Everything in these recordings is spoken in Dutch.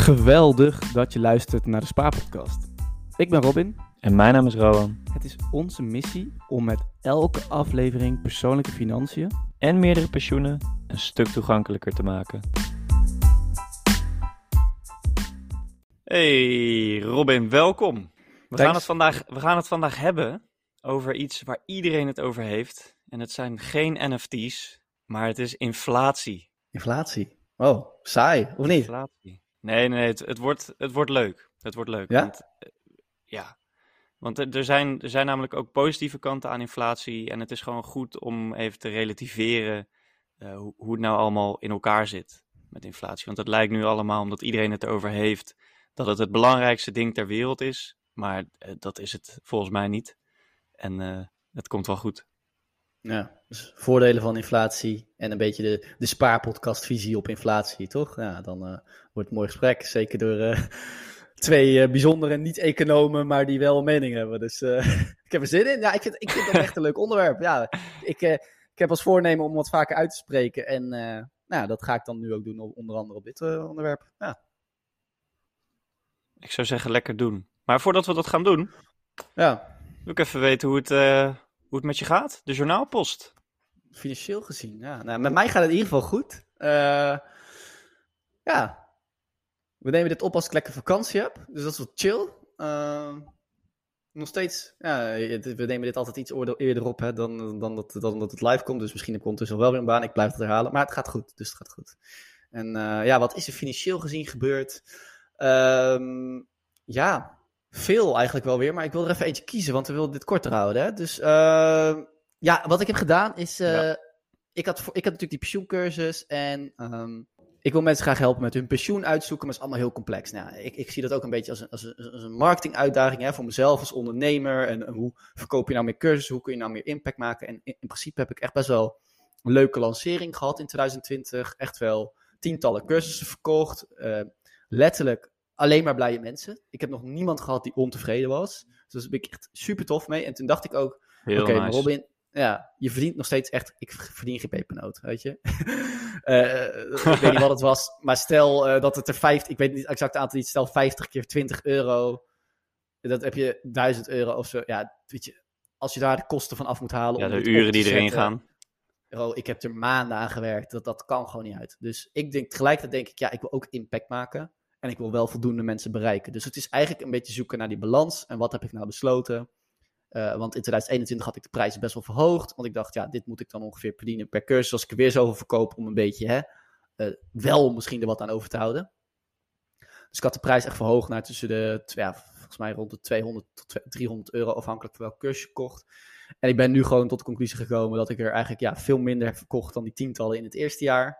Geweldig dat je luistert naar de Spaarpodcast. Ik ben Robin. En mijn naam is Rowan. Het is onze missie om met elke aflevering persoonlijke financiën En meerdere pensioenen een stuk toegankelijker te maken. Hey Robin, welkom. We Thanks. gaan, het vandaag, we gaan het vandaag hebben over iets waar iedereen het over heeft. En het zijn geen NFT's, maar het is inflatie. Inflatie. Oh, saai, of niet? Inflatie. Nee, nee, het, het, wordt, het wordt leuk. Het wordt leuk. Ja? Want, eh, ja. Want er, er zijn, er zijn namelijk ook positieve kanten aan inflatie. En het is gewoon goed om even te relativeren eh, hoe, hoe het nou allemaal in elkaar zit met inflatie. Want het lijkt nu allemaal, omdat iedereen het erover heeft, dat het het belangrijkste ding ter wereld is. Maar eh, dat is het volgens mij niet. En het komt wel goed. Ja, dus voordelen van inflatie en een beetje de, de spaarpodcastvisie op inflatie, toch? Ja, dan eh, wordt het een mooi gesprek. Zeker door eh, twee eh, bijzondere niet-economen, maar die wel een mening hebben. Dus ik heb er zin in. Ja, ik vind, ik vind dat echt een leuk onderwerp. Ja, ik, ik heb als voornemen om wat vaker uit te spreken. En nou, dat ga ik dan nu ook doen, onder andere op dit onderwerp. Ja. Ik zou zeggen, lekker doen. Maar voordat we dat gaan doen, ja, wil ik even weten hoe het, hoe het met je gaat. De journaalpost. financieel gezien. Ja. Nou, met mij gaat het in ieder geval goed. Eh, ja, we nemen dit op als ik lekker vakantie heb. Dus dat is wel chill. Eh, nog steeds, ja, we nemen dit altijd iets eerder op hè, dan, dan, dat, dat het live komt. Dus misschien heb ik ondertussen wel weer een baan. Ik blijf het herhalen. Maar het gaat goed, dus het gaat goed. En eh, ja, wat is er financieel gezien gebeurd? Ehm, ja, veel eigenlijk wel weer. Maar ik wil er even eentje kiezen, want we willen dit korter houden. Hè? Dus ehm, ja, wat ik heb gedaan is... eh, Ja. ik, had, ik had natuurlijk die pensioencursus en... ehm, ik wil mensen graag helpen met hun pensioen uitzoeken, maar het is allemaal heel complex. Nou, ik, ik zie dat ook een beetje als een, als een, als een marketinguitdaging hè, voor mezelf als ondernemer. En, en hoe verkoop je nou meer cursussen? Hoe kun je nou meer impact maken? En in, in principe heb ik echt best wel een leuke lancering gehad in 2020. Echt wel tientallen cursussen verkocht. eh, letterlijk alleen maar blije mensen. Ik heb nog niemand gehad die ontevreden was. Dus daar ben ik echt super tof mee. En toen dacht ik ook, Oké, nice. Robin, ja, je verdient nog steeds echt. Ik verdien geen pepernoot, weet je. Eh, ik weet niet wat het was, maar stel eh, dat het er 50, ik weet niet exact het aantal, niet, stel 50 keer 20 euro. Dat heb je 1000 euro of zo. Ja, weet je, als je daar de kosten van af moet halen. Ja, de uren die erin gaan. Oh, ik heb er maanden aan gewerkt. Dat, dat kan gewoon niet uit. Dus ik denk tegelijkertijd denk ik, ja, ik wil ook impact maken. En ik wil wel voldoende mensen bereiken. Dus het is eigenlijk een beetje zoeken naar die balans. En wat heb ik nou besloten? Eh, want in 2021 had ik de prijzen best wel verhoogd. Want ik dacht, ja, dit moet ik dan ongeveer verdienen per cursus. Als ik er weer zoveel verkoop om een beetje, hè, eh, wel misschien er wat aan over te houden. Dus ik had de prijs echt verhoogd naar tussen de, ja, volgens mij rond de 200 tot tw- 300 euro, afhankelijk van welk cursus je kocht. En ik ben nu gewoon tot de conclusie gekomen dat ik er eigenlijk ja, veel minder heb verkocht dan die tientallen in het eerste jaar.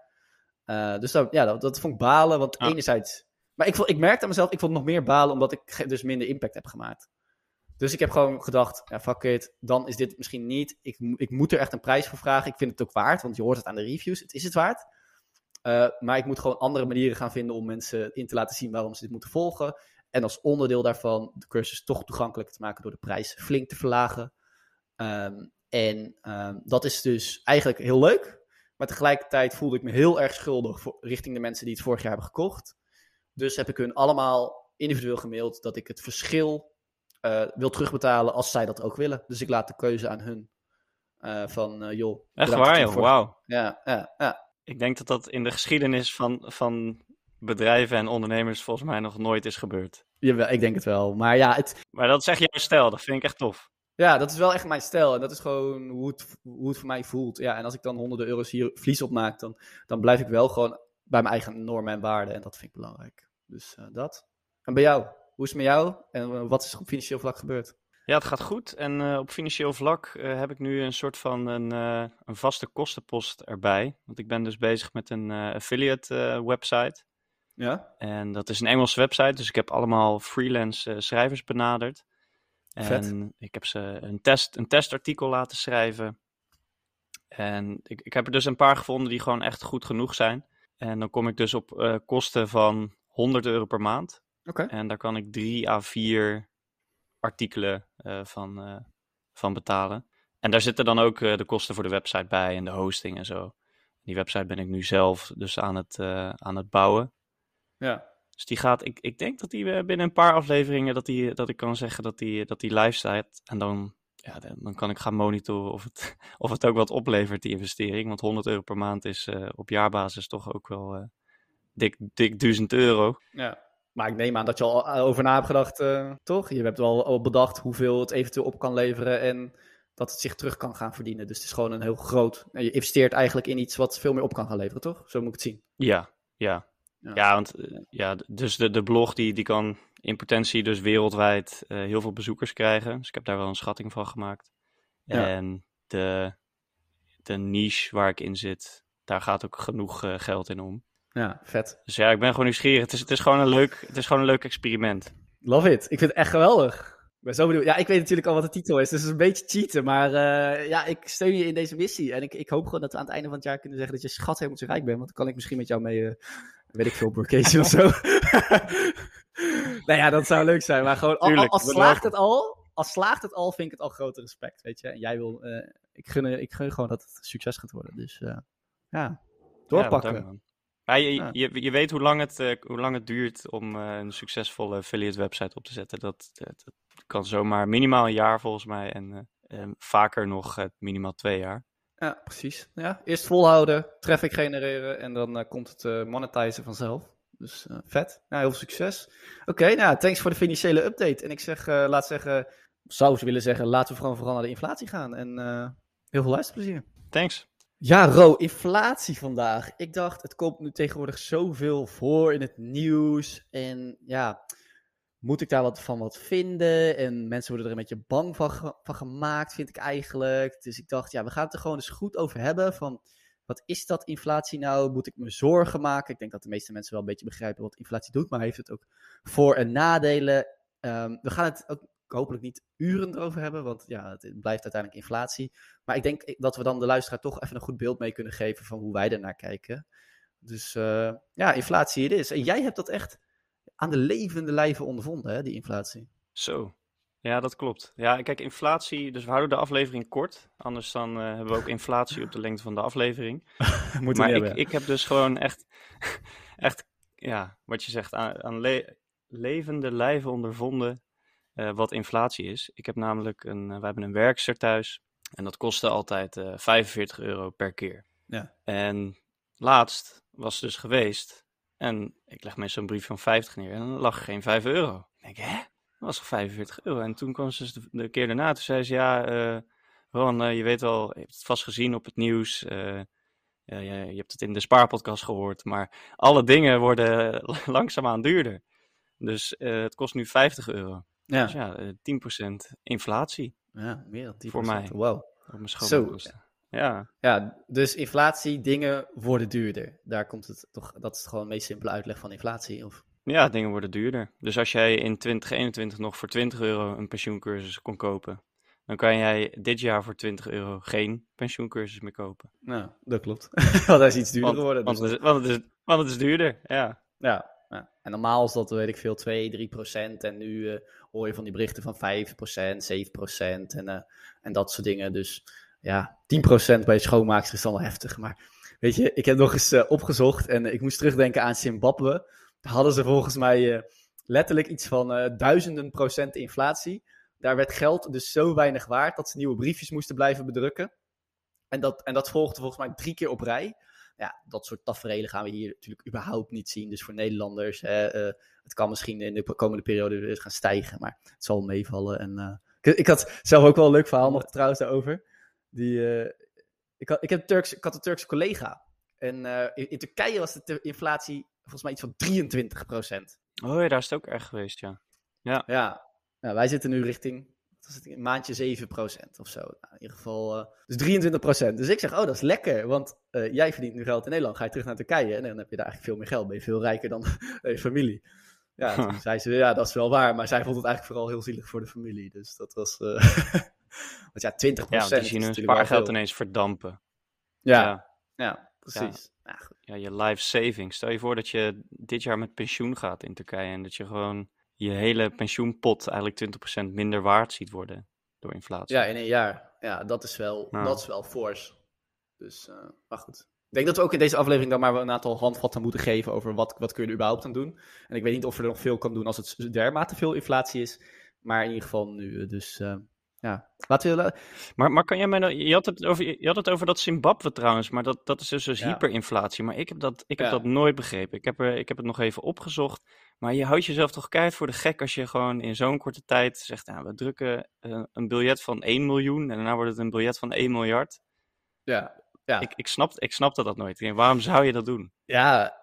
Eh, dus dat, ja, dat, dat vond ik balen, want enerzijds... Maar ik, ik merkte aan mezelf, ik vond nog meer balen omdat ik dus minder impact heb gemaakt. Dus ik heb gewoon gedacht, ja, fuck it, dan is dit misschien niet. Ik, ik moet er echt een prijs voor vragen. Ik vind het ook waard, want je hoort het aan de reviews. Het is het waard. Eh, maar ik moet gewoon andere manieren gaan vinden om mensen in te laten zien waarom ze dit moeten volgen. En als onderdeel daarvan de cursus toch toegankelijker te maken door de prijs flink te verlagen. Ehm, en ehm, dat is dus eigenlijk heel leuk. Maar tegelijkertijd voelde ik me heel erg schuldig voor, richting de mensen die het vorig jaar hebben gekocht. Dus heb ik hun allemaal individueel gemaild dat ik het verschil eh, wil terugbetalen als zij dat ook willen. Dus ik laat de keuze aan hun. Eh, van, eh, joh. Echt waar, joh. Wauw. Ja, ja, ja. Ik denk dat dat in de geschiedenis van, van bedrijven en ondernemers volgens mij nog nooit is gebeurd. Jawel, ik denk het wel. Maar ja, het, Maar dat is echt jouw stijl, dat vind ik echt tof. ja, dat is wel echt mijn stijl. En dat is gewoon hoe het, hoe het voor mij voelt. Ja, en als ik dan honderden euro's hier verlies op maak, dan, dan blijf ik wel gewoon bij mijn eigen normen en waarden. En dat vind ik belangrijk. Dus eh, dat. En bij jou? Hoe is het met jou? En eh, wat is er op financieel vlak gebeurd? Ja, het gaat goed. En eh, op financieel vlak heb ik nu een soort van een, een vaste kostenpost erbij. Want ik ben dus bezig met een affiliate website. Ja? En dat is een Engelse website, dus ik heb allemaal freelance schrijvers benaderd. En Vet. ik heb ze een, test, een testartikel laten schrijven. En ik, ik heb er dus een paar gevonden die gewoon echt goed genoeg zijn. En dan kom ik dus op kosten van 100 euro per maand. Oké. En daar kan ik drie à vier artikelen eh, van, eh, van betalen. En daar zitten dan ook eh, de kosten voor de website bij en de hosting en zo. Die website ben ik nu zelf dus aan het, aan het bouwen. Ja. Dus die gaat, ik, ik denk dat die binnen een paar afleveringen, dat, die, dat ik kan zeggen dat die, dat die live staat. En dan, ja, dan, kan ik gaan monitoren of het, of het ook wat oplevert, die investering. Want 100 euro per maand is op jaarbasis toch ook wel dik, dik 1000 euro. Ja. Maar ik neem aan dat je al over na hebt gedacht, eh, toch? Je hebt wel al bedacht hoeveel het eventueel op kan leveren en dat het zich terug kan gaan verdienen. Dus het is gewoon een heel groot... nou, Je investeert eigenlijk in iets wat veel meer op kan gaan leveren, toch? Zo moet ik het zien. Ja, ja. Ja. Ja, want eh, ja, dus de, de blog die, die kan in potentie dus wereldwijd eh, heel veel bezoekers krijgen. Dus ik heb daar wel een schatting van gemaakt. Ja. En de, de niche waar ik in zit, daar gaat ook genoeg eh, geld in om. Ja, vet. Dus ja, ik ben gewoon nieuwsgierig. Het is, het is, gewoon, een leuk, het is gewoon een leuk experiment. Love it. Ik vind het echt geweldig. Ik ben zo benieuwd. Ja, ik weet natuurlijk al wat de titel is, dus het is een beetje cheaten. Maar eh, ja, ik steun je in deze missie. En ik, ik hoop gewoon dat we aan het einde van het jaar kunnen zeggen dat je schat helemaal te rijk bent. Want dan kan ik misschien met jou mee, eh, weet ik veel, op vacation of zo. nou ja, dat zou leuk zijn. Maar gewoon, al- al- Tuurlijk, als slaagt het al, als slaagt het al, vind ik het al grote respect, weet je. En jij wil, eh, ik, gun, ik gun gewoon dat het succes gaat worden. Dus eh, ja, doorpakken. Ja, bedankt, man. Ja, je, Ja. je, je weet hoe lang het, eh, hoe lang het duurt om eh, een succesvolle affiliate website op te zetten. Dat, dat, dat kan zomaar minimaal een jaar volgens mij. En eh, eh, vaker nog eh, minimaal twee jaar. Ja, precies. Ja, eerst volhouden, traffic genereren en dan eh, komt het eh monetizen vanzelf. Dus eh, vet. Heel veel succes. Oké, nou, thanks voor de financiële update. En ik zeg, eh, laat zeggen, zou ze willen zeggen, laten we gewoon vooral naar de inflatie gaan. En eh, heel veel luisterplezier. Thanks. Ja, Ro, inflatie vandaag. Ik dacht, het komt nu tegenwoordig zoveel voor in het nieuws. En ja, moet ik daar wat van wat vinden? En mensen worden er een beetje bang van, van gemaakt, vind ik eigenlijk. Dus ik dacht, ja, we gaan het er gewoon eens goed over hebben. Van, wat is dat inflatie nou? Moet ik me zorgen maken? Ik denk dat de meeste mensen wel een beetje begrijpen wat inflatie doet. Maar heeft het ook voor- en nadelen? Ehm, we gaan het ook hopelijk niet uren erover hebben. Want ja, het blijft uiteindelijk inflatie. Maar ik denk dat we dan de luisteraar toch even een goed beeld mee kunnen geven van hoe wij ernaar kijken. Dus eh, ja, inflatie het is. En jij hebt dat echt aan de levende lijve ondervonden, hè, die inflatie. Zo. Ja, dat klopt. Ja, kijk, inflatie. Dus we houden de aflevering kort. Anders dan eh, hebben we ook inflatie op de lengte van de aflevering. Moeten maar ik, ik heb dus gewoon echt, echt, ja, wat je zegt, aan, aan le- levende lijven ondervonden wat inflatie is. Ik heb namelijk een, eh, we hebben een werkster thuis en dat kostte altijd eh 45 euro per keer. Ja. En laatst was dus geweest en ik leg meestal een brief van 50 neer en dan lag geen 5 euro. Ik denk, hè? Dat was toch 45 euro? En toen kwam ze dus de, de keer daarna, toen zei ze, ja, eh Ron, eh, je weet wel, je hebt het vast gezien op het nieuws, eh, ja, je hebt het in de spaarpodcast gehoord, maar alle dingen worden langzaamaan duurder. Dus eh, het kost nu 50 euro. Ja, Dus ja, eh, 10% inflatie ja meer dan 10%. Voor mij. Wow. op mijn Zo. schoonmaakkosten. Ja, Ja, dus inflatie, dingen worden duurder. Daar komt het toch, dat is gewoon de meest simpele uitleg van inflatie. Of... ja, dingen worden duurder. Dus als jij in 2021 nog voor 20 euro een pensioencursus kon kopen, dan kan jij dit jaar voor 20 euro geen pensioencursus meer kopen. Nou, dat klopt. Want hij is iets duurder Want, geworden. want, dus het, is, want, het, is, want het is duurder. Ja, ja. En normaal is dat, weet ik veel, 2, 3 procent. En nu eh, hoor je van die berichten van 5 procent, 7 procent en, eh, en dat soort dingen. Dus ja, 10 procent bij schoonmaakster is dan wel heftig. Maar weet je, ik heb nog eens eh, opgezocht en ik moest terugdenken aan Zimbabwe. Daar hadden ze volgens mij letterlijk iets van duizenden procent inflatie. Daar werd geld dus zo weinig waard dat ze nieuwe briefjes moesten blijven bedrukken. En dat, en dat volgde volgens mij drie keer op rij ja, dat soort tafereelen gaan we hier natuurlijk überhaupt niet zien. Dus voor Nederlanders, hè, eh, het kan misschien in de komende periode weer gaan stijgen, maar het zal meevallen. En, eh, ik, ik had zelf ook wel een leuk verhaal nog trouwens daarover. Die, eh, ik, had, ik, heb Turks, ik had een Turkse collega. En in, in Turkije was de inflatie volgens mij iets van 23% Oh ja, daar is het ook erg geweest, ja. Ja, nou, wij zitten nu richting was het, een maandje 7% of zo. Nou, in ieder geval, eh, dus 23% Dus ik zeg, oh, dat is lekker, want eh, jij verdient nu geld in Nederland. Ga je terug naar Turkije en dan heb je daar eigenlijk veel meer geld. Ben je veel rijker dan je familie. Ja, toen zei ze, ja, dat is wel waar. Maar zij vond het eigenlijk vooral heel zielig voor de familie. Dus dat was, eh want ja, 20 Ja, want die zien hun spaargeld ineens verdampen. Ja, ja. ja, precies. Ja. goed. ja, je life savings. Stel je voor dat je dit jaar met pensioen gaat in Turkije en dat je gewoon je hele pensioenpot eigenlijk 20% minder waard ziet worden door inflatie. Ja, in een jaar. Ja, dat is wel, Nou. dat is wel fors. Dus, eh, maar goed. Ik denk dat we ook in deze aflevering dan maar een aantal handvatten moeten geven over wat, wat kun je er überhaupt aan doen. En ik weet niet of er nog veel kan doen als het dermate veel inflatie is. Maar in ieder geval nu. Dus uh, ja, laten we... Maar, maar kan jij mij nou... Je had het over, je had het over dat Zimbabwe trouwens, maar dat, dat is dus, dus hyperinflatie. Maar ik heb dat, ik heb dat nooit begrepen. Ik heb, er, ik heb het nog even opgezocht. Maar je houdt jezelf toch keihard voor de gek als je gewoon in zo'n korte tijd zegt... Nou, we drukken uh, een biljet van 1 miljoen en daarna wordt het een biljet van 1 miljard. Ja, ja. Ik, ik, snap, ik snapte dat nooit. waarom zou je dat doen? Ja,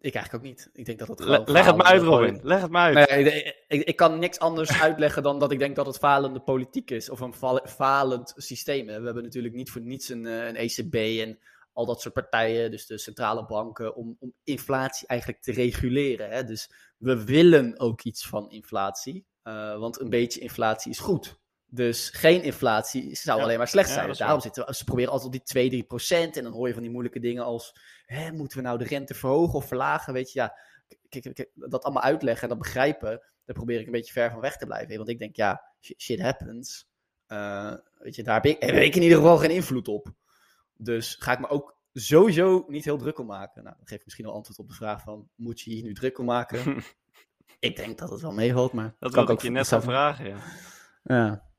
ik eigenlijk ook niet. Ik denk dat het gewoon Leg het me uit, Robin. Leg het me uit. Nee, ik, ik, kan niks anders uitleggen dan dat ik denk dat het falende politiek is. Of een falend systeem. We hebben natuurlijk niet voor niets een, eh, een ECB en al dat soort partijen, dus de centrale banken, om, om inflatie eigenlijk te reguleren. Hè? Dus we willen ook iets van inflatie. Uh, want een beetje inflatie is goed. Dus geen inflatie zou alleen maar slecht zijn. Daarom zitten we, ze proberen altijd op die 2, 3 procent. En dan hoor je van die moeilijke dingen als: hè, moeten we nou de rente verhogen of verlagen? Weet je, ja, kijk, dat allemaal uitleggen en dat begrijpen, daar probeer ik een beetje ver van weg te blijven. Want ik denk, ja, shit happens. Uh, weet je, daar heb ik, heb ik in ieder geval geen invloed op. Dus ga ik me ook sowieso niet heel druk om maken. Nou, dat geeft misschien al antwoord op de vraag van, moet je hier nu druk om maken? ik denk dat het wel meevalt, maar... Dat kan ik ook je net gaan vragen, ja. Ja.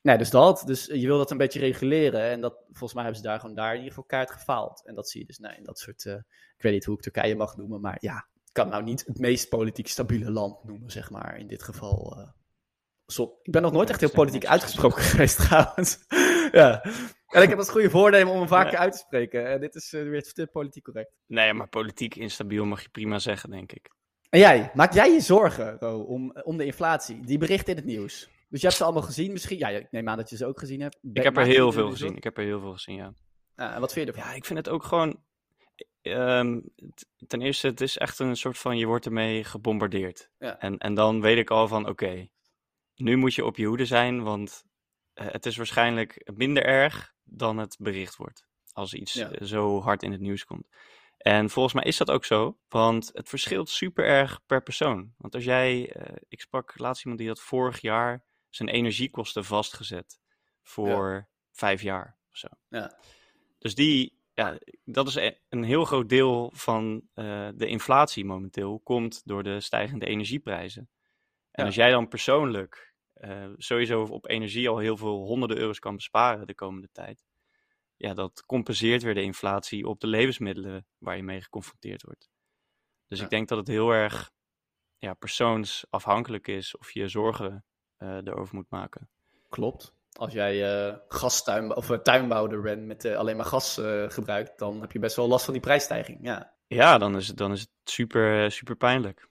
Nee, dus dat. Dus je wil dat een beetje reguleren. En dat, volgens mij hebben ze daar gewoon daar in ieder geval kaart gefaald. En dat zie je dus nee, in dat soort... Uh, ik weet niet hoe ik Turkije mag noemen, maar ja... Ik kan nou niet het meest politiek stabiele land noemen, zeg maar, in dit geval. Uh, ik ben nog nooit echt heel politiek uitgesproken geweest, trouwens. Ja. En ik heb het goede voornemen om hem vaker uit te spreken. En dit is uh, weer te politiek correct. Nee, maar politiek instabiel mag je prima zeggen, denk ik. En jij, maak jij je zorgen, Ro, om, om de inflatie? Die bericht in het nieuws. Dus je hebt ze allemaal gezien misschien? Ja, ik neem aan dat je ze ook gezien hebt. ik heb er heel veel gezien. Ik heb er heel veel gezien, ja. ja. En wat vind je ervan? Ja, ik vind het ook gewoon... Um, ten eerste, het is echt een soort van... Je wordt ermee gebombardeerd. Ja. En, en dan weet ik al van, oké... nu moet je op je hoede zijn, want eh, het is waarschijnlijk minder erg dan het bericht wordt. Als iets eh, zo hard in het nieuws komt. En volgens mij is dat ook zo, want het verschilt super erg per persoon. Want als jij, uh, ik sprak laatst iemand die had vorig jaar zijn energiekosten vastgezet voor vijf jaar of zo. Ja. Dus die, ja, dat is e-, een heel groot deel van uh, de inflatie momenteel, komt door de stijgende energieprijzen. En als jij dan persoonlijk uh, sowieso op energie al heel veel honderden euro's kan besparen de komende tijd, ja, dat compenseert weer de inflatie op de levensmiddelen waar je mee geconfronteerd wordt. Dus ik denk dat het heel erg ja, persoonsafhankelijk is of je zorgen uh, erover moet maken. Klopt. Als jij uh, gastuin, of tuinbouwer bent met alleen maar gas gebruikt, dan heb je best wel last van die prijsstijging. Ja, ja dan, is het, dan is het super, super pijnlijk.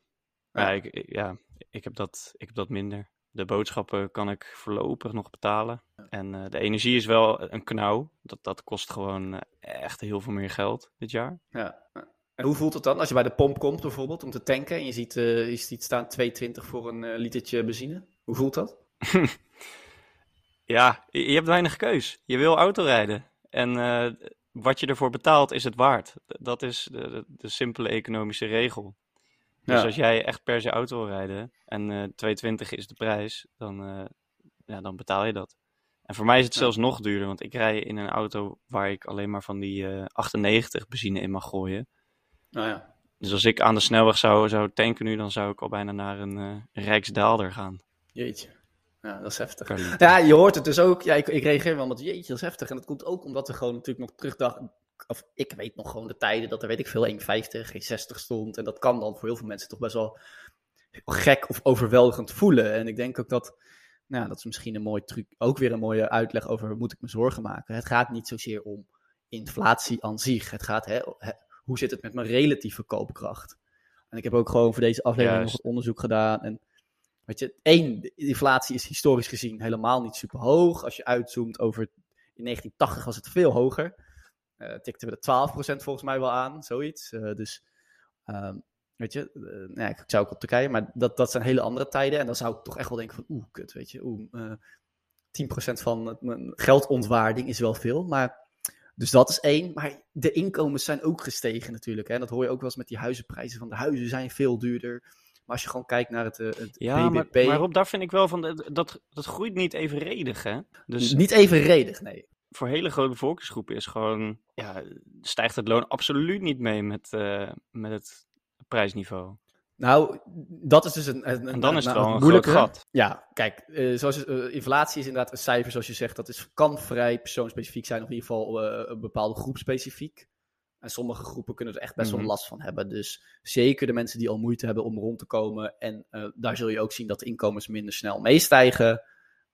Ja. Ja, ik, ja, ik, heb dat, ik heb dat minder. De boodschappen kan ik voorlopig nog betalen. En de energie is wel een knauw. Dat, dat kost gewoon echt heel veel meer geld dit jaar. Ja. En hoe voelt het dan als je bij de pomp komt bijvoorbeeld om te tanken en je ziet, je ziet staan 2,20 voor een litertje benzine? Hoe voelt dat? ja, je hebt weinig keus. Je wil autorijden. En uh, wat je ervoor betaalt is het waard. Dat is de, de, de simpele economische regel. Dus als jij echt per se auto wil rijden en uh, eh, 2,20 is de prijs, dan, uh, ja, dan betaal je dat. En voor mij is het zelfs nog duurder, want ik rij in een auto waar ik alleen maar van die 98 benzine in mag gooien. Nou ja. Dus als ik aan de snelweg zou, zou tanken nu, dan zou ik al bijna naar een Rijksdaalder gaan. Jeetje. Ja, dat is heftig. Ja, je hoort het dus ook. Ja, ik, ik reageer wel met jeetje, dat is heftig. En dat komt ook omdat we gewoon natuurlijk nog terugdachten. Of ik weet nog gewoon de tijden dat er, weet ik veel, 1,50, 1,60 stond. En dat kan dan voor heel veel mensen toch best wel gek of overweldigend voelen. En ik denk ook dat, nou, dat is misschien een mooie truc. Ook weer een mooie uitleg over, moet ik me zorgen maken? Het gaat niet zozeer om inflatie aan zich. Het gaat, hè, hoe zit het met mijn relatieve koopkracht? En ik heb ook gewoon voor deze aflevering nog onderzoek gedaan. En Weet je, één, inflatie is historisch gezien helemaal niet super hoog. Als je uitzoomt over, in 1980 was het veel hoger. Uh, tikten we de 12% volgens mij wel aan, zoiets. Uh, dus, um, weet je, uh, nou ja, ik zou ook op Turkije, maar dat, dat zijn hele andere tijden. En dan zou ik toch echt wel denken van, oeh, kut, weet je, oeh, 10% van mijn geldontwaarding is wel veel. Maar, dus dat is één. Maar de inkomens zijn ook gestegen natuurlijk. Hè? Dat hoor je ook wel eens met die huizenprijzen. Van de huizen zijn veel duurder. Maar als je gewoon kijkt naar het, eh, het ja, BBP... Maar, maar daar vind ik wel van, dat, dat groeit niet evenredig, hè? Dus... Niet evenredig, nee. Voor hele grote bevolkingsgroepen is gewoon, ja, stijgt het loon absoluut niet mee met, uh, met het prijsniveau. Nou, dat is dus een, een En dan is het wel een moeilijke. groot gat. Ja, kijk, eh, zoals, eh, inflatie is inderdaad een cijfer, zoals je zegt. Dat is, kan vrij persoonsspecifiek zijn, of in ieder geval eh, een bepaalde groep specifiek. En sommige groepen kunnen er echt best Mhm. wel last van hebben. Dus zeker de mensen die al moeite hebben om rond te komen. En eh, daar zul je ook zien dat de inkomens minder snel meestijgen.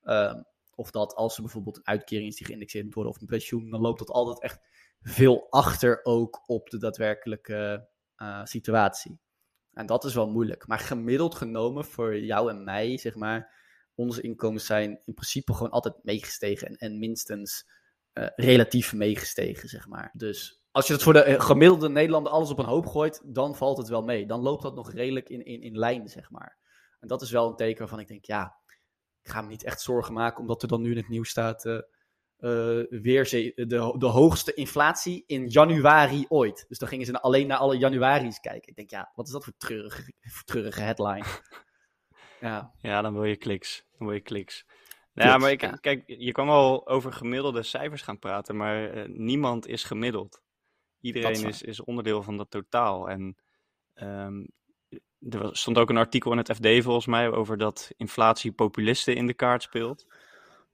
Ehm, of dat als er bijvoorbeeld een uitkering is die geïndexeerd moet worden of een pensioen, dan loopt dat altijd echt veel achter ook op de daadwerkelijke eh, situatie. En dat is wel moeilijk. Maar gemiddeld genomen voor jou en mij, zeg maar, onze inkomens zijn in principe gewoon altijd meegestegen. En, en minstens eh, relatief meegestegen, zeg maar. Dus als je het voor de eh, gemiddelde Nederlander alles op een hoop gooit, dan valt het wel mee. Dan loopt dat nog redelijk in, in, in lijn, zeg maar. En dat is wel een teken van, ik denk, ja, ik ga me niet echt zorgen maken, omdat er dan nu in het nieuws staat. eh, eh, weer de, de hoogste inflatie in januari ooit. Dus dan gingen ze alleen naar alle januari's kijken. Ik denk, ja, wat is dat voor treurige, treurige headline? ja, Ja, dan wil je kliks. Dan wil je kliks. Nou ja, maar ik, ja. kijk, je kan wel over gemiddelde cijfers gaan praten, maar eh, niemand is gemiddeld. Iedereen is, is onderdeel van dat totaal. En ehm, er stond ook een artikel in het FD volgens mij over dat inflatie populisten in de kaart speelt.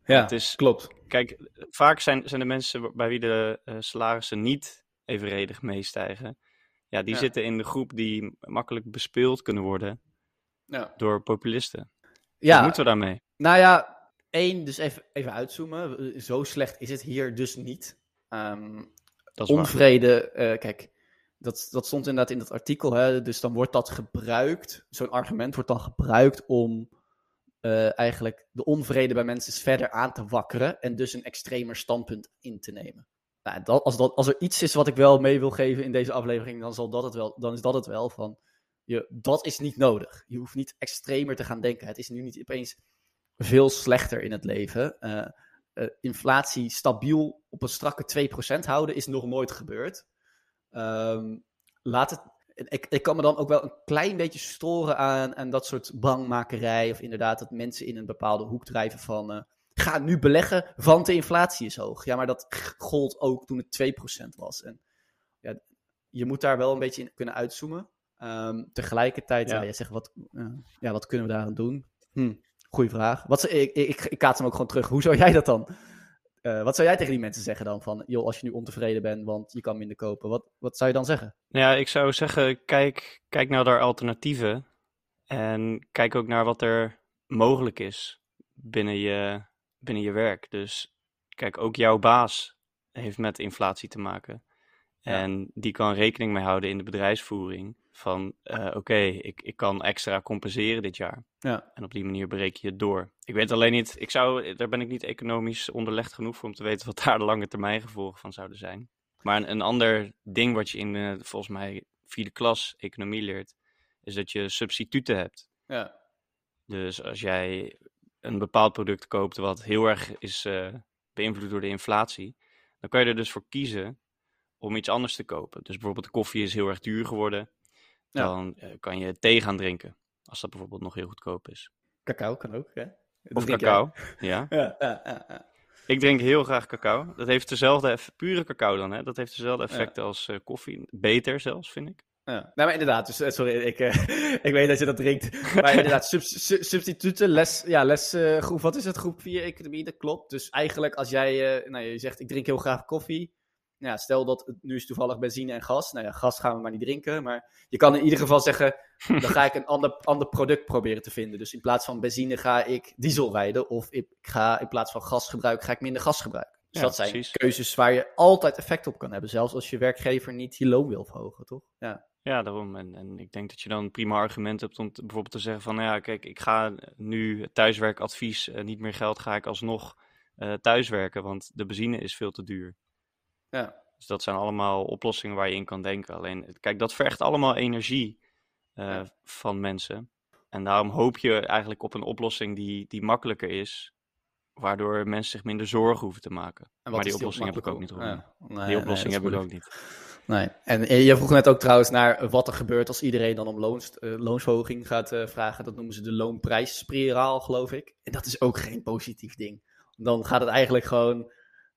ja Het is- klopt. Kijk, vaak zijn, zijn de mensen bij wie de eh, salarissen niet evenredig meestijgen, ja, die Ja. zitten in de groep die makkelijk bespeeld kunnen worden Ja, door populisten. Wat ja moeten we daarmee? Nou ja, één, dus even, even uitzoomen. Zo slecht is het hier dus niet. Ehm, Dat is waar. onvrede, eh, kijk, dat, dat stond inderdaad in dat artikel. Hè, dus dan wordt dat gebruikt, zo'n argument wordt dan gebruikt om eh, eigenlijk de onvrede bij mensen verder aan te wakkeren. En dus een extremer standpunt in te nemen. Nou, als, dat, als er iets is wat ik wel mee wil geven in deze aflevering, dan, zal dat het wel, dan is dat het wel van. Je, dat is niet nodig. Je hoeft niet extremer te gaan denken. Het is nu niet opeens veel slechter in het leven. Eh, eh, inflatie stabiel op een strakke 2% houden is nog nooit gebeurd. Ehm, laat het, ik, ik kan me dan ook wel een klein beetje storen aan, aan dat soort bangmakerij. Of inderdaad dat mensen in een bepaalde hoek drijven van... eh, ga nu beleggen, want de inflatie is hoog. Ja, maar dat gold ook toen het 2% was. En ja, je moet daar wel een beetje in kunnen uitzoomen. Ehm, tegelijkertijd, Ja. ja. jij zegt, wat, eh, ja, wat kunnen we daaraan doen? Hm, goeie vraag. Wat, ik, ik, ik kaats hem ook gewoon terug. Hoe zou jij dat dan? Eh, wat zou jij tegen die mensen zeggen dan? Van, joh, als je nu ontevreden bent, want je kan minder kopen. Wat, wat zou je dan zeggen? Nou ja, ik zou zeggen, kijk, kijk naar naar alternatieven. En kijk ook naar wat er mogelijk is binnen je, binnen je werk. Dus kijk, ook jouw baas heeft met inflatie te maken. Ja. En die kan rekening mee houden in de bedrijfsvoering. Van eh, oké, ik, ik kan extra compenseren dit jaar. Ja. En op die manier bereken je het door. Ik weet alleen niet, ik zou, daar ben ik niet economisch onderlegd genoeg voor om te weten wat daar de lange termijn gevolgen van zouden zijn. Maar een, een ander ding wat je in eh, volgens mij vierde klas economie leert, is dat je substituten hebt. Ja. Dus als jij een bepaald product koopt wat heel erg is eh, beïnvloed door de inflatie, dan kan je er dus voor kiezen om iets anders te kopen. Dus bijvoorbeeld de koffie is heel erg duur geworden. Dan eh, kan je thee gaan drinken, als dat bijvoorbeeld nog heel goedkoop is. Cacao kan ook, hè? Dat Of cacao, ja. Ja, ja. Ik drink heel graag cacao. Dat heeft dezelfde, pure cacao dan, hè? Dat heeft dezelfde effecten als eh, koffie. Beter zelfs, vind ik. Ja, nou, maar inderdaad, dus, eh, sorry, ik, ik weet dat je dat drinkt. Maar inderdaad, sub- su- substituten, les, ja, les, groep, wat is het, groep 4 economie, dat klopt. Dus eigenlijk als jij, nou, je zegt ik drink heel graag koffie. Ja, stel dat het nu is toevallig benzine en gas. Nou ja, gas gaan we maar niet drinken. Maar je kan in ieder geval zeggen, dan ga ik een ander, ander product proberen te vinden. Dus in plaats van benzine ga ik diesel rijden. Of ik ga in plaats van gas gebruiken, ga ik minder gas gebruiken. Dus Ja, dat zijn precies. keuzes waar je altijd effect op kan hebben. Zelfs als je werkgever niet je loon wil verhogen, toch? Ja. Ja, daarom. En, en ik denk dat je dan een prima argument hebt om te- bijvoorbeeld te zeggen van, nou ja, kijk, ik ga nu thuiswerkadvies, eh, niet meer geld, ga ik alsnog eh, thuiswerken, want de benzine is veel te duur. Ja. Dus dat zijn allemaal oplossingen waar je in kan denken. Alleen, kijk, dat vergt allemaal energie eh, Ja. van mensen. En daarom hoop je eigenlijk op een oplossing die, die makkelijker is, waardoor mensen zich minder zorgen hoeven te maken. Maar die oplossing heb ik ook niet. Ja. Nee, Die oplossing nee, heb ik ook niet. Nee. En eh, je vroeg net ook trouwens naar wat er gebeurt als iedereen dan om loons, eh, loonsverhoging gaat vragen. Dat noemen ze de loonprijsspiraal, geloof ik. En dat is ook geen positief ding. Dan gaat het eigenlijk gewoon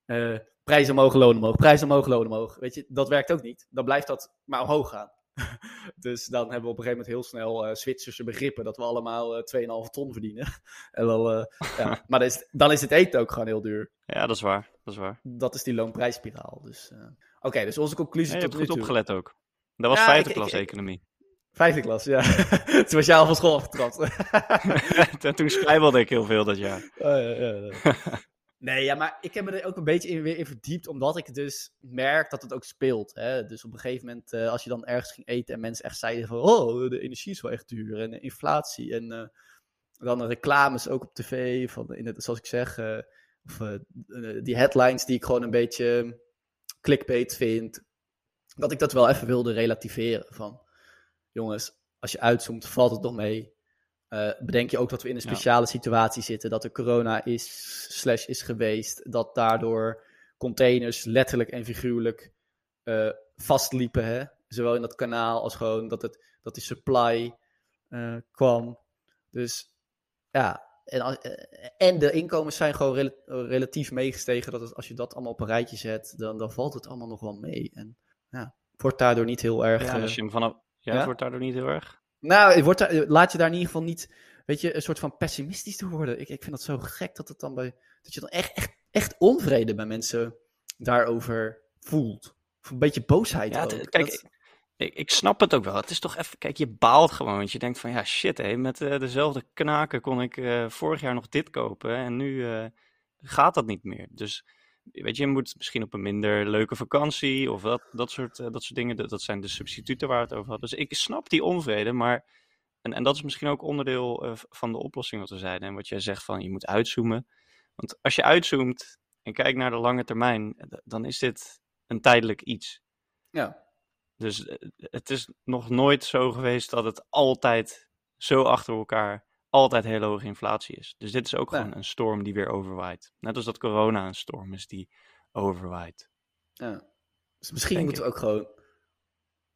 uh, prijs omhoog, loon omhoog, prijs omhoog, loon omhoog. Weet je, dat werkt ook niet. Dan blijft dat maar omhoog gaan. dus dan hebben we op een gegeven moment heel snel uh, Zwitserse begrippen dat we allemaal uh, 2,5 ton verdienen. en dan, uh, ja. Maar dan is, dan is het eten ook gewoon heel duur. Ja, dat is waar. Dat is, waar. Dat is die loonprijsspiraal. Dus, Oké, okay, dus onze conclusie ja, tot je hebt goed opgelet ook. Dat was ja, vijfde ik, klas ik, economie. Vijfde klas, ja. Toen was jij al van school afgetrapt. Toen spijbelde ik heel veel dat jaar. Oh, ja, ja, Nee, ja, maar ik heb me er ook een beetje in, weer in verdiept, omdat ik dus merk dat het ook speelt. Hè? Dus op een gegeven moment, uh, als je dan ergens ging eten en mensen echt zeiden van, oh, de energie is wel echt duur en de inflatie en uh, dan de reclames ook op tv, van in het, zoals ik zeg, uh, of die headlines die ik gewoon een beetje clickbait vind, dat ik dat wel even wilde relativeren van, jongens, als je uitzoomt, valt het nog mee. Uh, bedenk je ook dat we in een speciale situatie zitten, dat er corona is, slash is geweest, dat daardoor containers letterlijk en figuurlijk uh, vastliepen, hè? zowel in dat kanaal als gewoon dat, het, dat die supply uh, kwam. Dus ja, en, en de inkomens zijn gewoon rel relatief meegestegen. Dat het, als je dat allemaal op een rijtje zet, dan, dan valt het allemaal nog wel mee. En ja, wordt daardoor niet heel erg. Ja, als je hem vanaf. Ja, ja? wordt daardoor niet heel erg. Nou, wordt laat je daar in ieder geval niet, weet je, een soort van pessimistisch te worden. Ik, ik vind dat zo gek dat het dan bij, dat je dan echt, echt, echt onvrede bij mensen daarover voelt. Of een beetje boosheid ja, ook. Kijk, ik, ik, snap het ook wel. Het is toch even, kijk, je baalt gewoon. Want je denkt van, ja shit hé, met uh, dezelfde knaken kon ik uh, vorig jaar nog dit kopen. En nu uh, gaat dat niet meer. Dus weet je, je moet misschien op een minder leuke vakantie of dat, dat, soort, uh, dat soort dingen. Dat, dat zijn de substituten waar het over had. Dus ik snap die onvrede, maar. En, en dat is misschien ook onderdeel uh, van de oplossing wat we zeiden. En wat jij zegt van je moet uitzoomen. Want als je uitzoomt en kijkt naar de lange termijn, dan is dit een tijdelijk iets. Ja. Dus het is nog nooit zo geweest dat het altijd zo achter elkaar altijd hele hoge inflatie is. Dus dit is ook gewoon een storm die weer overwaait. Net als dat corona een storm is die overwaait. Ja. Dus misschien Denk moeten we ook gewoon...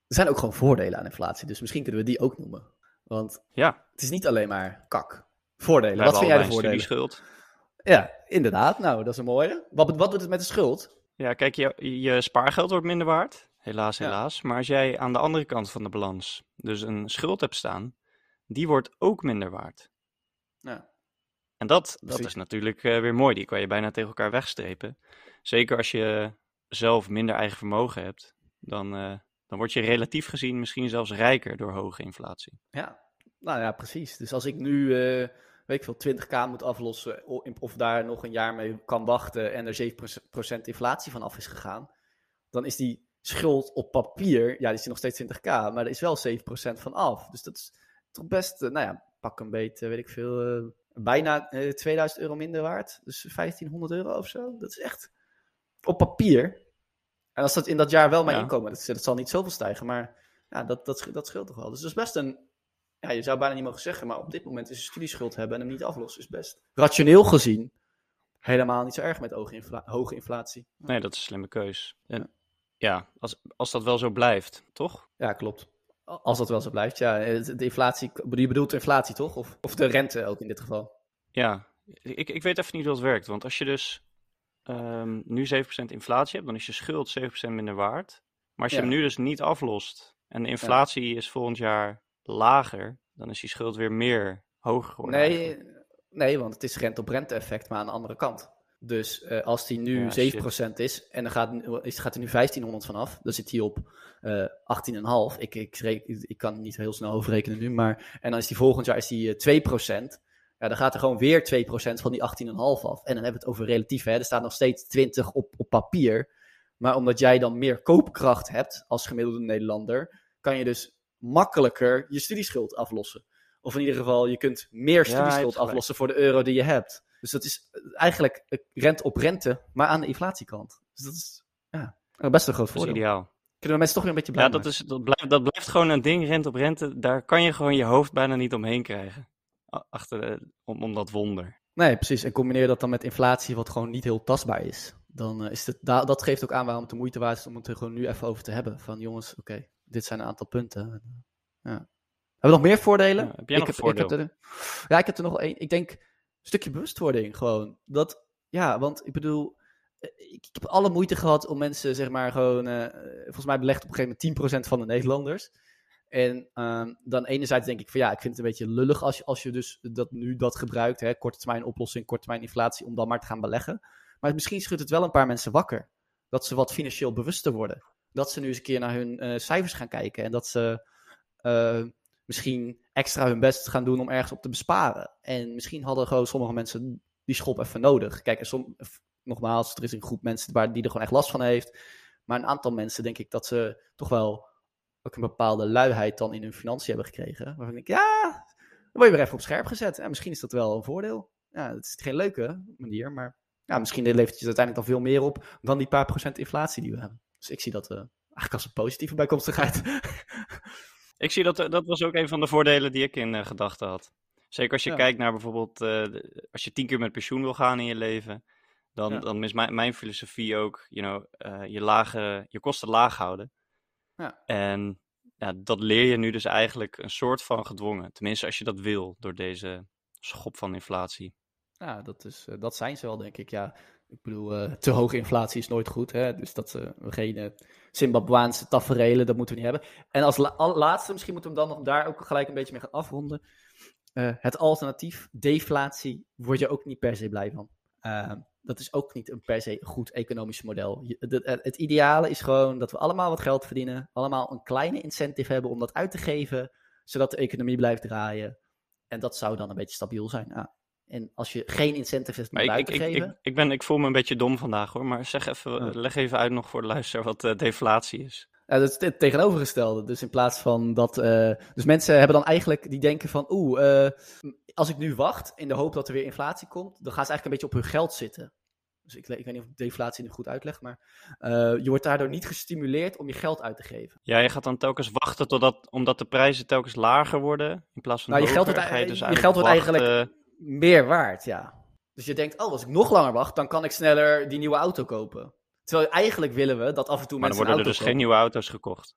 Er zijn ook gewoon voordelen aan inflatie, dus misschien kunnen we die ook noemen. Want ja. het is niet alleen maar kak. Voordelen. Wat vind jij de voordelen? schuld. Ja, inderdaad. Nou, dat is een mooie. Wat, wat doet het met de schuld? Ja, kijk, je, je spaargeld wordt minder waard. Helaas, helaas. Maar als jij aan de andere kant van de balans dus een schuld hebt staan, die wordt ook minder waard. Ja. En dat, dat is natuurlijk uh, weer mooi. Die kan je bijna tegen elkaar wegstrepen. Zeker als je zelf minder eigen vermogen hebt, dan, uh, dan word je relatief gezien misschien zelfs rijker door hoge inflatie. Ja, nou ja, precies. Dus als ik nu, uh, weet ik veel, 20k moet aflossen, of daar nog een jaar mee kan wachten en er 7% inflatie van af is gegaan, dan is die schuld op papier, ja, die is nog steeds 20k, maar er is wel 7% van af. Dus dat is toch best, nou ja, pak een beetje, weet ik veel, uh, bijna uh, eh, 2000 euro minder waard. Dus 1500 euro of zo. Dat is echt op papier. En als dat in dat jaar wel mijn inkomen, dat, dat, zal niet zoveel stijgen, maar ja, dat, dat, dat scheelt toch wel. Dus dat is best een, ja, je zou bijna niet mogen zeggen, maar op dit moment is een studieschuld hebben en hem niet aflossen is best rationeel gezien helemaal niet zo erg met hoge, infla hoge inflatie. Nee, dat is een slimme keus. En ja, als, als dat wel zo blijft, toch? Ja, klopt. Als dat wel zo blijft, ja. De inflatie, je bedoelt de inflatie toch? Of, of de rente ook in dit geval? Ja, ik, ik weet even niet hoe dat werkt. Want als je dus um, nu 7% inflatie hebt, dan is je schuld 7% minder waard. Maar als je hem nu dus niet aflost en de inflatie is volgend jaar lager, dan is die schuld weer meer hoger geworden. Nee, nee want het is rente-op-rente effect, maar aan de andere kant. Dus uh, als die nu ja, 7% is en dan gaat, gaat er nu 1500 vanaf, dan zit hij op uh, eh, 18,5. Ik, ik, ik, kan niet heel snel overrekenen nu, maar en dan is die volgend jaar is die, uh, eh, 2%. Ja, dan gaat er gewoon weer 2% van die 18,5 af. En dan hebben we het over relatief. Hè? Er staat nog steeds 20 op, op papier. Maar omdat jij dan meer koopkracht hebt als gemiddelde Nederlander, kan je dus makkelijker je studieschuld aflossen. Of in ieder geval, je kunt meer studieschuld ja, aflossen voor de euro die je hebt. Dus dat is eigenlijk rente op rente, maar aan de inflatiekant. Dus dat is ja, best een groot voordeel. ideaal. Kunnen we mensen toch weer een beetje blij Ja, dat, is, dat, blijft, dat blijft gewoon een ding, rente op rente. Daar kan je gewoon je hoofd bijna niet omheen krijgen. Achter, om, om dat wonder. Nee, precies. En combineer dat dan met inflatie, wat gewoon niet heel tastbaar is. Dan uh, is het, da dat geeft ook aan waarom het de moeite waard is om het er gewoon nu even over te hebben. Van jongens, oké, dit zijn een aantal punten. Ja. Hebben we nog meer voordelen? Ja, heb jij nog ik heb, ik heb er, Ja, ik heb er nog één. Ik denk, stukje bewustwording gewoon. Dat, ja, want ik bedoel, eh, ik, heb alle moeite gehad om mensen, zeg maar, gewoon. eh, volgens mij belegt op een gegeven moment 10% van de Nederlanders. En ehm, dan enerzijds denk ik van ja, ik vind het een beetje lullig als je, als je dus dat nu dat gebruikt, hè, korte termijn oplossing, korte termijn inflatie, om dan maar te gaan beleggen. Maar misschien schudt het wel een paar mensen wakker. Dat ze wat financieel bewuster worden. Dat ze nu eens een keer naar hun eh, cijfers gaan kijken. En dat ze misschien extra hun best gaan doen om ergens op te besparen. En misschien hadden gewoon sommige mensen die schop even nodig. Kijk, en som, nogmaals, er is een groep mensen waar, die er gewoon echt last van heeft. Maar een aantal mensen denk ik dat ze toch wel ook een bepaalde luiheid dan in hun financiën hebben gekregen. Waarvan ik ja, dan word je weer even op scherp gezet. En misschien is dat wel een voordeel. Ja, het is geen leuke manier, maar ja, misschien levert het je uiteindelijk dan veel meer op dan die paar procent inflatie die we hebben. Dus ik zie dat eh, eigenlijk als een positieve bijkomstigheid. Ik zie dat, dat was ook een van de voordelen die ik in eh, gedachten had. Zeker als je Ja. kijkt naar bijvoorbeeld, eh, als je tien keer met pensioen wil gaan in je leven, dan, Ja. dan is mijn, mijn filosofie ook, you know, eh, je, lage, je kosten laag houden. Ja. En ja, dat leer je nu dus eigenlijk een soort van gedwongen. Tenminste, als je dat wil, door deze schop van inflatie. Ja, dat, is, eh, dat zijn ze wel, denk ik. Ja, ik bedoel, eh, te hoge inflatie is nooit goed. Hè? Dus dat eh, we geen eh, Zimbabwaanse dat moeten we niet hebben. En als la- al- laatste, misschien moeten we hem dan nog daar ook gelijk een beetje mee gaan afronden. Het alternatief, deflatie, word je ook niet per se blij van. Dat is ook niet een per se goed economisch model. Het ideale is gewoon dat we allemaal wat geld verdienen. Allemaal een kleine incentive hebben om dat uit te geven. Zodat de economie blijft draaien. En dat zou dan een beetje stabiel zijn. Ja. En als je geen incentive hebt om ik, uit te ik, geven. ik, ik, ben, ik voel me een beetje dom vandaag hoor, maar zeg even, leg even uit nog voor de luisteraar wat eh, deflatie is. Ja, dat is het tegenovergestelde. Dus in plaats van dat. eh, dus mensen hebben dan eigenlijk. Die denken van. Oeh, eh, als ik nu wacht. in de hoop dat er weer inflatie komt. dan gaan ze eigenlijk een beetje op hun geld zitten. Dus ik, ik weet niet of ik deflatie nu goed uitleg. Maar je wordt daardoor niet gestimuleerd om je geld uit te geven. Ja, je gaat dan telkens wachten totdat, omdat de prijzen telkens lager worden, in plaats van Nou, je hoger, geld wordt je dus je geld wordt eigenlijk- Meer waard, ja. Dus je denkt. Oh, als ik nog langer wacht. dan kan ik sneller die nieuwe auto kopen. Terwijl eigenlijk willen we dat af en toe Maar dan mensen worden er dus geen nieuwe auto's gekocht.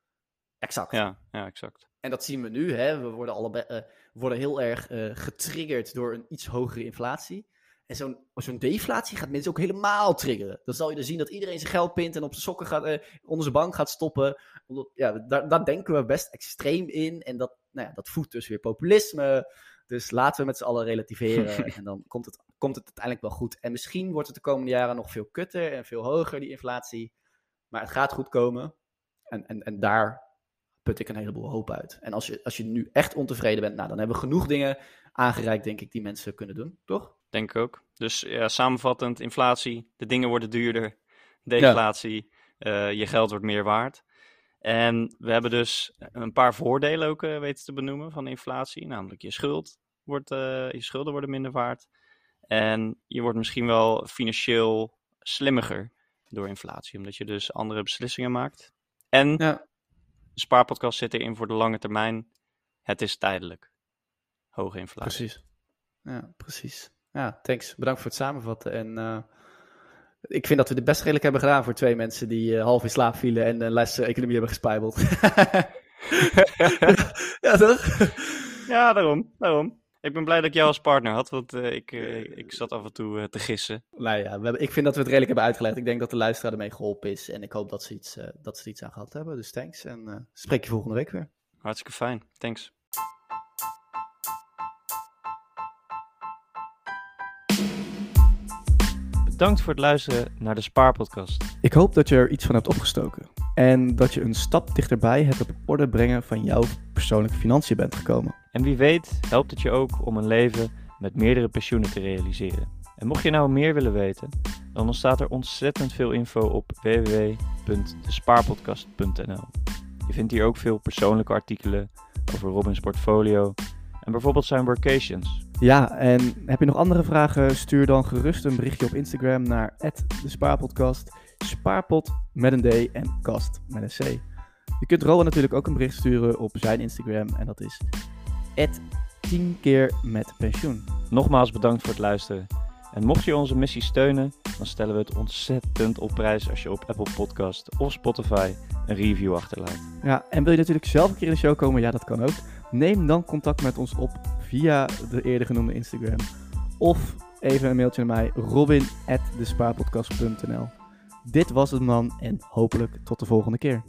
Exact. Ja, ja, exact. En dat zien we nu. Hè? We worden, allebei, eh, worden heel erg eh, getriggerd door een iets hogere inflatie. En zo'n zo'n deflatie gaat mensen ook helemaal triggeren. Dan zal je dus zien dat iedereen zijn geld pint en op zijn sokken gaat, eh, onder zijn bank gaat stoppen. Omdat, ja, daar, daar denken we best extreem in. En dat, nou ja, dat voedt dus weer populisme. Dus laten we met z'n allen relativeren. en dan komt het, komt het uiteindelijk wel goed. En misschien wordt het de komende jaren nog veel kutter en veel hoger, die inflatie. Maar het gaat goed komen. En, en, en daar put ik een heleboel hoop uit. En als je, als je nu echt ontevreden bent, nou, dan hebben we genoeg dingen aangereikt, denk ik, die mensen kunnen doen, toch? Denk ik ook. Dus ja, samenvattend, inflatie, de dingen worden duurder. Deflatie, eh, je geld wordt meer waard. En we hebben dus een paar voordelen ook eh, weten te benoemen van inflatie. Namelijk je schuld wordt, eh, je schulden worden minder waard. En je wordt misschien wel financieel slimmiger door inflatie. Omdat je dus andere beslissingen maakt. En Ja. de spaarpodcast zit erin voor de lange termijn. Het is tijdelijk. Hoge inflatie. Precies. Ja, precies. Ja, thanks. Bedankt voor het samenvatten. En eh, ik vind dat we dit best redelijk hebben gedaan voor twee mensen die eh, half in slaap vielen en een les economie hebben gespijbeld. ja, toch? Ja, daarom, daarom. Ik ben blij dat ik jou als partner had, want eh, ik, eh, ik zat af en toe te gissen. Nou ja, we hebben, ik vind dat we het redelijk hebben uitgelegd. Ik denk dat de luisteraar ermee geholpen is. En ik hoop dat ze, iets, dat ze er iets aan gehad hebben. Dus thanks. En spreek je volgende week weer. Hartstikke fijn, thanks. Bedankt voor het luisteren naar de Spaarpodcast. Ik hoop dat je er iets van hebt opgestoken. En dat je een stap dichterbij het op orde brengen van jouw persoonlijke financiën bent gekomen. En wie weet helpt het je ook om een leven met meerdere pensioenen te realiseren. En mocht je nou meer willen weten, dan ontstaat er ontzettend veel info op www.despaarpodcast.nl. Je vindt hier ook veel persoonlijke artikelen over Robins portfolio en bijvoorbeeld zijn workations. Ja, en heb je nog andere vragen? Stuur dan gerust een berichtje op Instagram naar de Spaarpodcast. Spaarpot met een D en kast met een C. Je kunt Rowan natuurlijk ook een bericht sturen op zijn Instagram en dat is 10 keer met pensioen. Nogmaals bedankt voor het luisteren. En mocht je onze missie steunen, dan stellen we het ontzettend op prijs als je op Apple Podcast of Spotify een review achterlaat. Ja, en wil je natuurlijk zelf een keer in de show komen? Ja, dat kan ook. Neem dan contact met ons op via de eerder genoemde Instagram. of even een mailtje naar mij, robin.despaarpodcast.nl. Dit was het man en hopelijk tot de volgende keer.